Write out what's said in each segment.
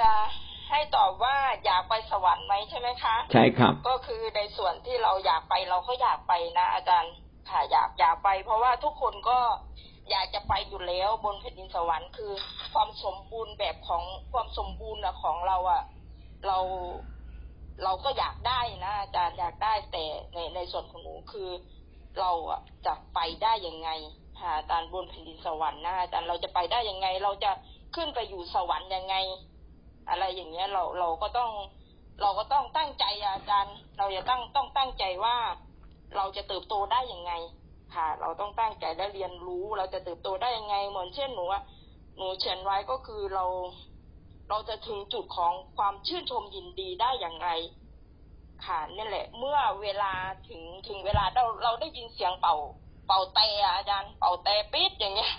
จะให้ตอบว่าอยากไปสวรรค์ไหมใช่ไหมคะ ใช่ครับ ก็คือในส่วนที่เราอยากไปเราก็อยากไปนะ อาจารย์ค่ะอยากอยากไป เพราะว่าทุกคนก็อยากจะไปอยู่แล้วบนแผ่นดินสวรรค์คือ ความสมบูรณ์แบบของความสมบูรณ์อะของเราอะเราเราก็อยากได้นะอาจารย์อยากได้แต่ในในส่วนของหนูคือ เราอะจะไปได้ยังไงหาอาจารย์บนแผ่นดินสวรรค์นะอาจารย์เราจะไปได้ยังไง เราจะขึ้นไปอยู่สวรรค์ยังไง อะไรอย่างเงี้ยเราเราก็ต้อง เราก็ต้องตั้งใจอาจารย์เราจะตั้งต้องตั้งใจว่า เราจะเติบโตได้ยังไง ค่ะ เราต้องตั้งใจและเรียนรู้ เราจะเติบโตได้ยังไง เหมือนเช่นหนูอะหนูเขียนไว้ก็คือเรา เราจะถึงจุดของความชื่นชมยินดีได้อย่างไรค่ะนี่แหละ เมื่อเวลาถึงถึงเวลาเราเราได้ยินเสียงเป่า เป่าแต่อะอาจารย์ เป่าแต่ปิดอย่างเงี้ย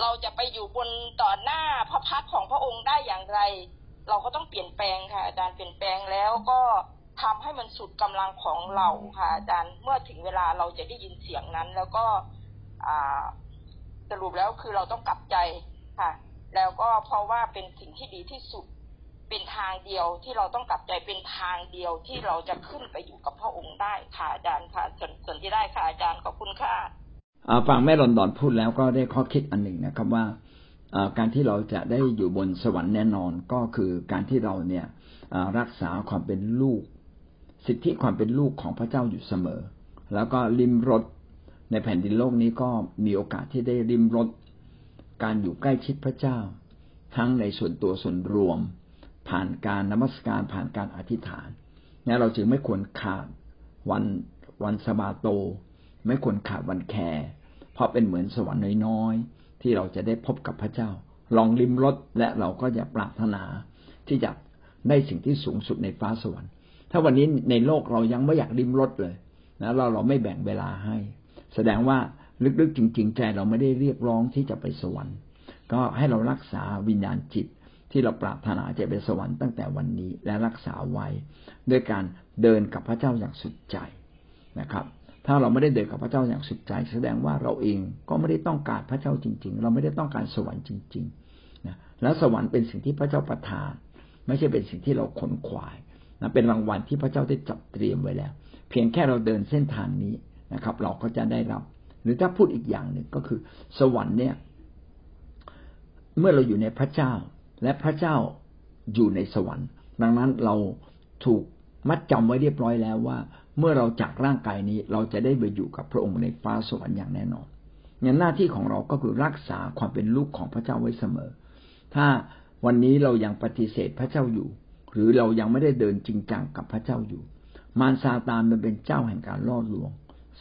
เราจะไปอยู่บนต่อหน้าพระพักของพระองค์ได้อย่างไร เราก็ต้องเปลี่ยนแปลงค่ะอาจารย์เปลี่ยนแปลงแล้วก็ทำให้มันสุดกำลังของเราค่ะอาจารย์เมื่อถึงเวลาเราจะได้ยินเสียงนั้น แล้วก็สรุปแล้วคือเราต้องกลับใจค่ะ แล้วก็เพราะว่าเป็นสิ่งที่ดีที่สุดเป็นทางเดียวที่เราต้องกลับใจเป็นทางเดียวที่เราจะขึ้นไปอยู่กับพระองค์ได้ค่ะอาจารย์ค่ะส่วนส่วนที่ได้ค่ะอาจารย์ขอบคุณค่ะอ่าฟังแม่ลอนดอนพูดแล้วก็ได้ข้อคิดอันหนึ่งนะครับว่า การที่เราจะได้อยู่บนสวรรค์แน่นอนก็คือการที่เราเนี่ยรักษาความเป็นลูก สิทธิความเป็นลูกของพระเจ้าอยู่เสมอ แล้วก็ริมรถในแผ่นดินโลกนี้ก็มีโอกาสที่ได้ริมรถการอยู่ใกล้ชิดพระเจ้า ทั้งในส่วนตัวส่วนรวม ผ่านการนมัสการผ่านการอธิษฐานนี่เราจึงไม่ควรขาดวันวันสบาโต ไม่ควรขาดวันแคร์เพราะเป็นเหมือนสวรรค์น้อยๆ ที่เราจะได้พบกับพระเจ้า ลองริมรถและเราก็จะปรารถนาที่จะได้สิ่งที่สูงสุดในฟ้าสวรรค์ ถ้าวันนี้ในโลกเรายังไม่อยากริมรถเลยนะเราเราไม่แบ่งเวลาให้ แสดงว่าลึกๆจริง ๆ ใจเราไม่ได้เรียกร้องที่จะไปสวรรค์ ก็ให้เรารักษาวิญญาณจิตที่เราปรารถนาจะไปสวรรค์ตั้งแต่วันนี้และรักษาไว้ ด้วยการเดินกับพระเจ้าอย่างสุดใจนะครับ ถ้าเราไม่ได้เดินกับพระเจ้าอย่างสุดใจ แสดงว่าเราเองก็ไม่ได้ต้องการพระเจ้าจริง ๆ เราไม่ได้ต้องการสวรรค์จริงๆนะแล้วสวรรค์เป็นสิ่งที่พระเจ้าประทาน ไม่ใช่เป็นสิ่งที่เราขนขวายนะเป็นรางวัลที่พระเจ้าได้จัดเตรียมไว้แล้ว เพียงแค่เราเดินเส้นทางนี้นะครับ เราก็จะได้รับ หรือถ้าพูดอีกอย่างหนึ่งก็คือ สวรรค์เนี่ย เมื่อเราอยู่ในพระเจ้า และพระเจ้าอยู่ในสวรรค์ ดังนั้นเราถูก มัดจำไว้เรียบร้อยแล้วว่า เมื่อเราจากร่างกายนี้เราจะได้ไปอยู่กับพระองค์ในฟ้าสวรรค์อย่างแน่นอนงั้นหน้าที่ของเราก็คือรักษาความเป็นลูกของพระเจ้าไว้เสมอ ถ้าวันนี้เรายังปฏิเสธพระเจ้าอยู่ หรือเรายังไม่ได้เดินจริงจังกับพระเจ้าอยู่ มารซาตานมันเป็นเจ้าแห่งการล่อลวง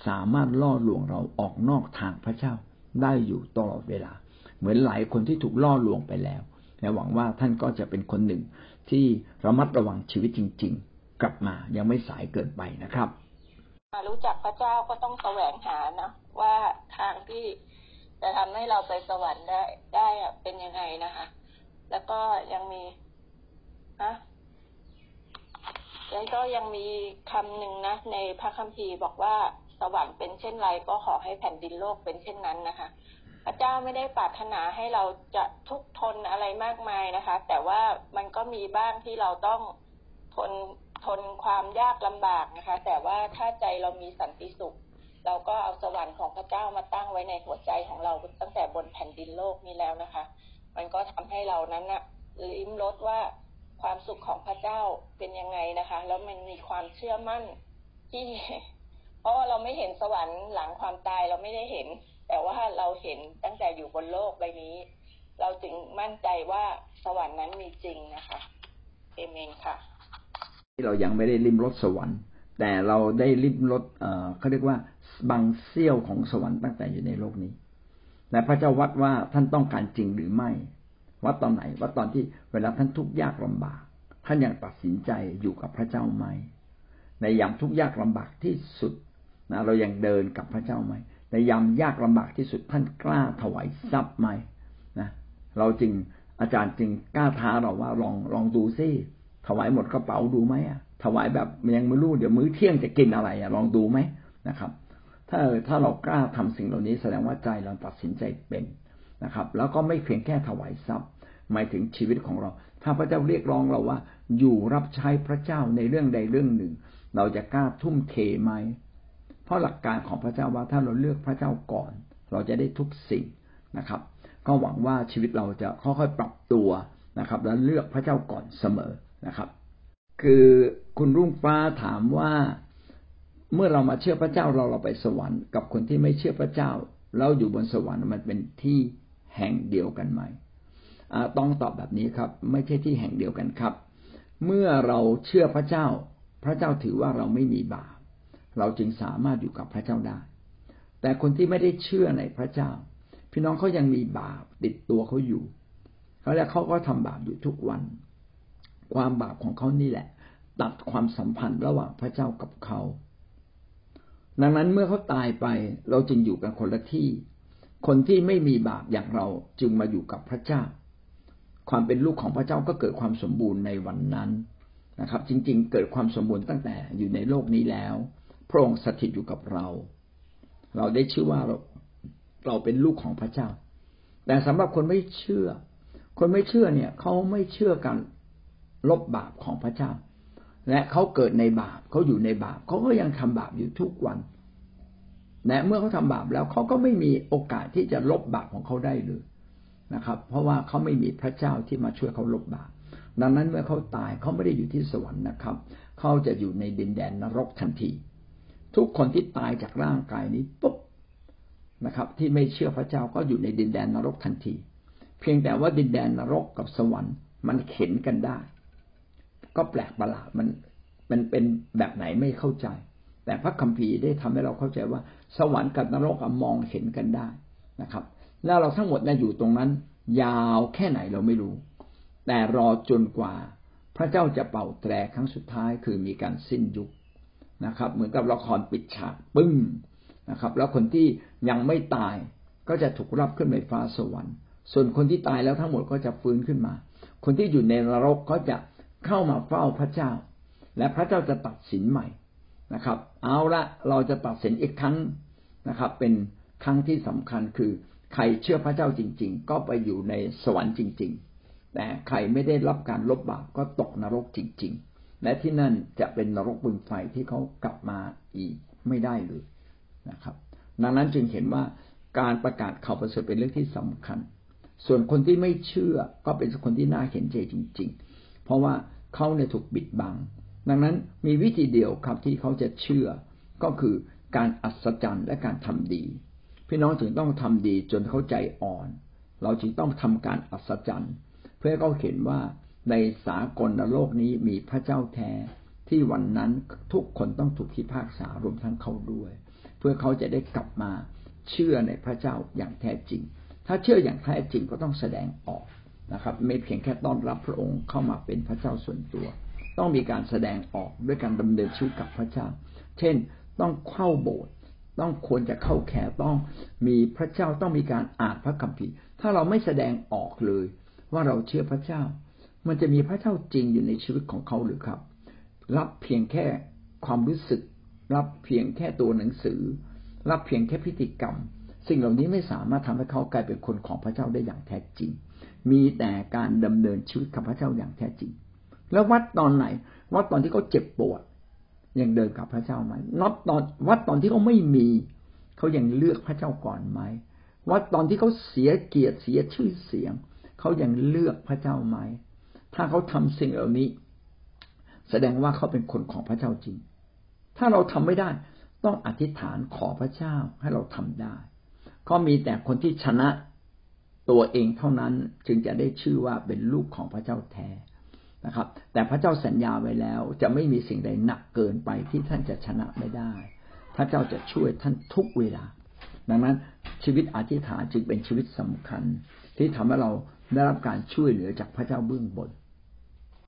สามารถล่อลวงเราออกนอกทางพระเจ้าได้อยู่ตลอดเวลา เหมือนหลายคนที่ถูกล่อลวงไปแล้วและหวังว่าท่านก็จะเป็นคนหนึ่งที่ระมัดระวังชีวิตจริง ๆ กลับมายังไม่สายเกินไปนะครับรู้จักพระเจ้าก็ต้องแสวงหานะว่าทางที่จะทำให้เราไปสวรรค์ได้ได้เป็นยังไงนะคะ แล้วก็ยังมีฮะแล้วก็ยังมีคำหนึ่งนะ ในพระคัมภีร์บอกว่าสวรรค์เป็นเช่นไร ก็ขอให้แผ่นดินโลกเป็นเช่นนั้นนะคะ พระเจ้าไม่ได้ปรารถนาให้เราจะทุกทนอะไรมากมายนะคะ แต่ว่ามันก็มีบ้างที่เราต้องทน ทนความยากลำบากนะคะ แต่ว่าถ้าใจเรามีสันติสุข เราก็เอาสวรรค์ของพระเจ้ามาตั้งไว้ในหัวใจของเราตั้งแต่บนแผ่นดินโลกนี้แล้วนะคะ มันก็ทำให้เรานั้นนะลิ้มรสว่าความสุขของพระเจ้าเป็นยังไงนะคะ แล้วมันมีความเชื่อมั่นที่เพราะเราไม่เห็นสวรรค์หลังความตายเราไม่ได้เห็น แต่ว่าเราเห็นตั้งแต่อยู่บนโลกใบนี้ เราจึงมั่นใจว่าสวรรค์นั้นมีจริงนะคะเอเมนค่ะ ที่เรายังไม่ได้ลิมรสสวรรค์ แต่เราได้ลิมรสเขาเรียกว่าบางเสี้ยวของสวรรค์ตั้งแต่อยู่ในโลกนี้และพระเจ้าวัดว่าท่านต้องการจริงหรือไม่ วัดตอนไหนวัดตอนที่เวลาท่านทุกข์ยากลำบาก ท่านยังตัดสินใจอยู่กับพระเจ้าไหมในยามทุกข์ยากลำบากที่สุดนะเรายังเดินกับพระเจ้าไหมในยามยากลำบากที่สุดท่านกล้าถวายทรัพย์ไหมนะ เราจึงอาจารย์จึงกล้าท้าเราว่าลองลองดูซิ ถวายหมดกระเป๋าดูไหมอะถวายแบบยังไม่รู้เดี๋ยวมื้อเที่ยงจะกินอะไรอะลองดูไหมนะครับ ถ้าถ้าเรากล้าทำสิ่งเหล่านี้แสดงว่าใจเราตัดสินใจเป็นนะครับ แล้วก็ไม่เพียงแค่ถวายทรัพย์ หมายถึงชีวิตของเรา ถ้าพระเจ้าเรียกร้องเราว่า อยู่รับใช้พระเจ้าในเรื่องใดเรื่องหนึ่ง เราจะกล้าทุ่มเทไหมเพราะหลักการของพระเจ้าว่าถ้าเราเลือกพระเจ้าก่อน เราจะได้ทุกสิ่งนะครับ ก็หวังว่าชีวิตเราจะค่อยๆปรับตัวนะครับ และเลือกพระเจ้าก่อนเสมอ นะครับ คือคุณรุ่งฟ้าถามว่าเมื่อเรามาเชื่อพระเจ้าเราเราไปสวรรค์กับคนที่ไม่เชื่อพระเจ้า เราอยู่บนสวรรค์มันเป็นที่แห่งเดียวกันไหมต้องตอบแบบนี้ครับ ไม่ใช่ที่แห่งเดียวกันครับ เมื่อเราเชื่อพระเจ้า พระเจ้าถือว่าเราไม่มีบาปเราจึงสามารถอยู่กับพระเจ้าได้ แต่คนที่ไม่ได้เชื่อในพระเจ้า พี่น้องเขายังมีบาปติดตัวเขาอยู่เขาแล้วเขาก็ทำบาปอยู่ทุกวัน ความบาปของเขานี่แหละ ตัดความสัมพันธ์ระหว่างพระเจ้ากับเขา ดังนั้นเมื่อเขาตายไปเราจึงอยู่กันคนละที่ คนที่ไม่มีบาปอย่างเราจึงมาอยู่กับพระเจ้า ความเป็นลูกของพระเจ้าก็เกิดความสมบูรณ์ในวันนั้นนะครับ จริง ๆ เกิดความสมบูรณ์ตั้งแต่อยู่ในโลกนี้แล้ว พระองค์สถิตอยู่กับเรา เราได้ชื่อว่าเราเราเป็นลูกของพระเจ้า แต่สำหรับคนไม่เชื่อ คนไม่เชื่อเนี่ยเขาไม่เชื่อการ ลบบาปของพระเจ้า และเขาเกิดในบาปเขาอยู่ในบาปเขาก็ยังทำบาปอยู่ทุกวันและเมื่อเขาทำบาปแล้วเขาก็ไม่มีโอกาสที่จะลบบาปของเขาได้เลยนะครับ เพราะว่าเขาไม่มีพระเจ้าที่มาช่วยเขาลบบาปดังนั้นเมื่อเขาตายเขาไม่ได้อยู่ที่สวรรค์นะครับเขาจะอยู่ในดินแดนนรกทันที ทุกคนที่ตายจากร่างกายนี้ปุ๊บนะครับ ที่ไม่เชื่อพระเจ้าก็อยู่ในดินแดนนรกทันที เพียงแต่ว่าดินแดนนรกกับสวรรค์มันเข็นกันได้ ก็แปลกประหลาดมันมันเป็นแบบไหนไม่เข้าใจ แต่พระคัมภีร์ได้ทำให้เราเข้าใจว่า สวรรค์กับนรกมองเห็นกันได้นะครับ แล้วเราทั้งหมดเนี่ยอยู่ตรงนั้น ยาวแค่ไหนเราไม่รู้ แต่รอจนกว่า พระเจ้าจะเป่าแตรครั้งสุดท้ายคือมีการสิ้นยุคนะครับ เหมือนกับละครปิดฉากปึ้งนะครับ แล้วคนที่ยังไม่ตายก็จะถูกรับขึ้นไปฟ้าสวรรค์ ส่วนคนที่ตายแล้วทั้งหมดก็จะฟื้นขึ้นมา คนที่อยู่ในนรกก็จะ เข้ามาเฝ้าพระเจ้า และพระเจ้าจะตัดสินใหม่นะครับ เอาละเราจะตัดสินอีกครั้งนะครับ เป็นครั้งที่สำคัญคือใครเชื่อพระเจ้าจริง ๆ ก็ไปอยู่ในสวรรค์จริง ๆ แต่ใครไม่ได้รับการลบบาปก็ตกนรกจริง ๆ และที่นั่นจะเป็นนรกบึงไฟที่เขากลับมาอีกไม่ได้เลยนะครับ ดังนั้นจึงเห็นว่าการประกาศข่าวประเสริฐเป็นเรื่องที่สำคัญ ส่วนคนที่ไม่เชื่อก็เป็นคนที่น่าเห็นใจจริงๆ เพราะว่าเขาเนี่ยถูกบิดบัง ดังนั้นมีวิธีเดียวครับที่เขาจะเชื่อก็คือการอัศจรรย์และการทำดี พี่น้องถึงต้องทำดีจนเข้าใจอ่อน เราจึงต้องทำการอัศจรรย์ เพื่อเขาเห็นว่าในสากลโลกนี้มีพระเจ้าแท้ที่วันนั้นทุกคนต้องถูกพิพากษารวมทั้งเขาด้วย เพื่อเขาจะได้กลับมาเชื่อในพระเจ้าอย่างแท้จริง ถ้าเชื่ออย่างแท้จริงก็ต้องแสดงออก นะครับไม่เพียงแค่ต้อนรับพระองค์เข้ามาเป็นพระเจ้าส่วนตัว ต้องมีการแสดงออกด้วยการดำเนินชีวิตกับพระเจ้า เช่นต้องเข้าโบสถ์ต้องควรจะเข้าแคร์ต้องมีพระเจ้าต้องมีการอ่านพระคัมภีร์ ถ้าเราไม่แสดงออกเลย ว่าเราเชื่อพระเจ้า มันจะมีพระเจ้าจริงอยู่ในชีวิตของเขาหรือครับ รับเพียงแค่ความรู้สึก รับเพียงแค่ตัวหนังสือ รับเพียงแค่พิธีกรรม สิ่งเหล่านี้ไม่สามารถทำให้เขากลายเป็นคนของพระเจ้าได้อย่างแท้จริง มีแต่การดำเนินชีวิตกับพระเจ้าอย่างแท้จริง แล้ววัดตอนไหน วัดตอนที่เขาเจ็บปวดยังเดินกับพระเจ้าไหมนับตอนวัดตอนที่เขาไม่มีเขายังเลือกพระเจ้าก่อนไหมวัดตอนที่เขาเสียเกียรติเสียชื่อเสียงเขายังเลือกพระเจ้าไหมถ้าเขาทำสิ่งเหล่านี้ แสดงว่าเขาเป็นคนของพระเจ้าจริง ถ้าเราทำไม่ได้ ต้องอธิษฐานขอพระเจ้าให้เราทำได้ ก็มีแต่คนที่ชนะ ตัวเองเท่านั้นจึงจะได้ชื่อว่าเป็นลูกของพระเจ้าแท้นะครับ แต่พระเจ้าสัญญาไว้แล้ว จะไม่มีสิ่งใดหนักเกินไปที่ท่านจะชนะไม่ได้ พระเจ้าจะช่วยท่านทุกเวลา ดังนั้นชีวิตอธิษฐานจึงเป็นชีวิตสำคัญ ที่ทำให้เราได้รับการช่วยเหลือจากพระเจ้าเบื้องบน